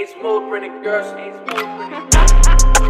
A smooth pretty girls, A smooth pretty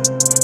A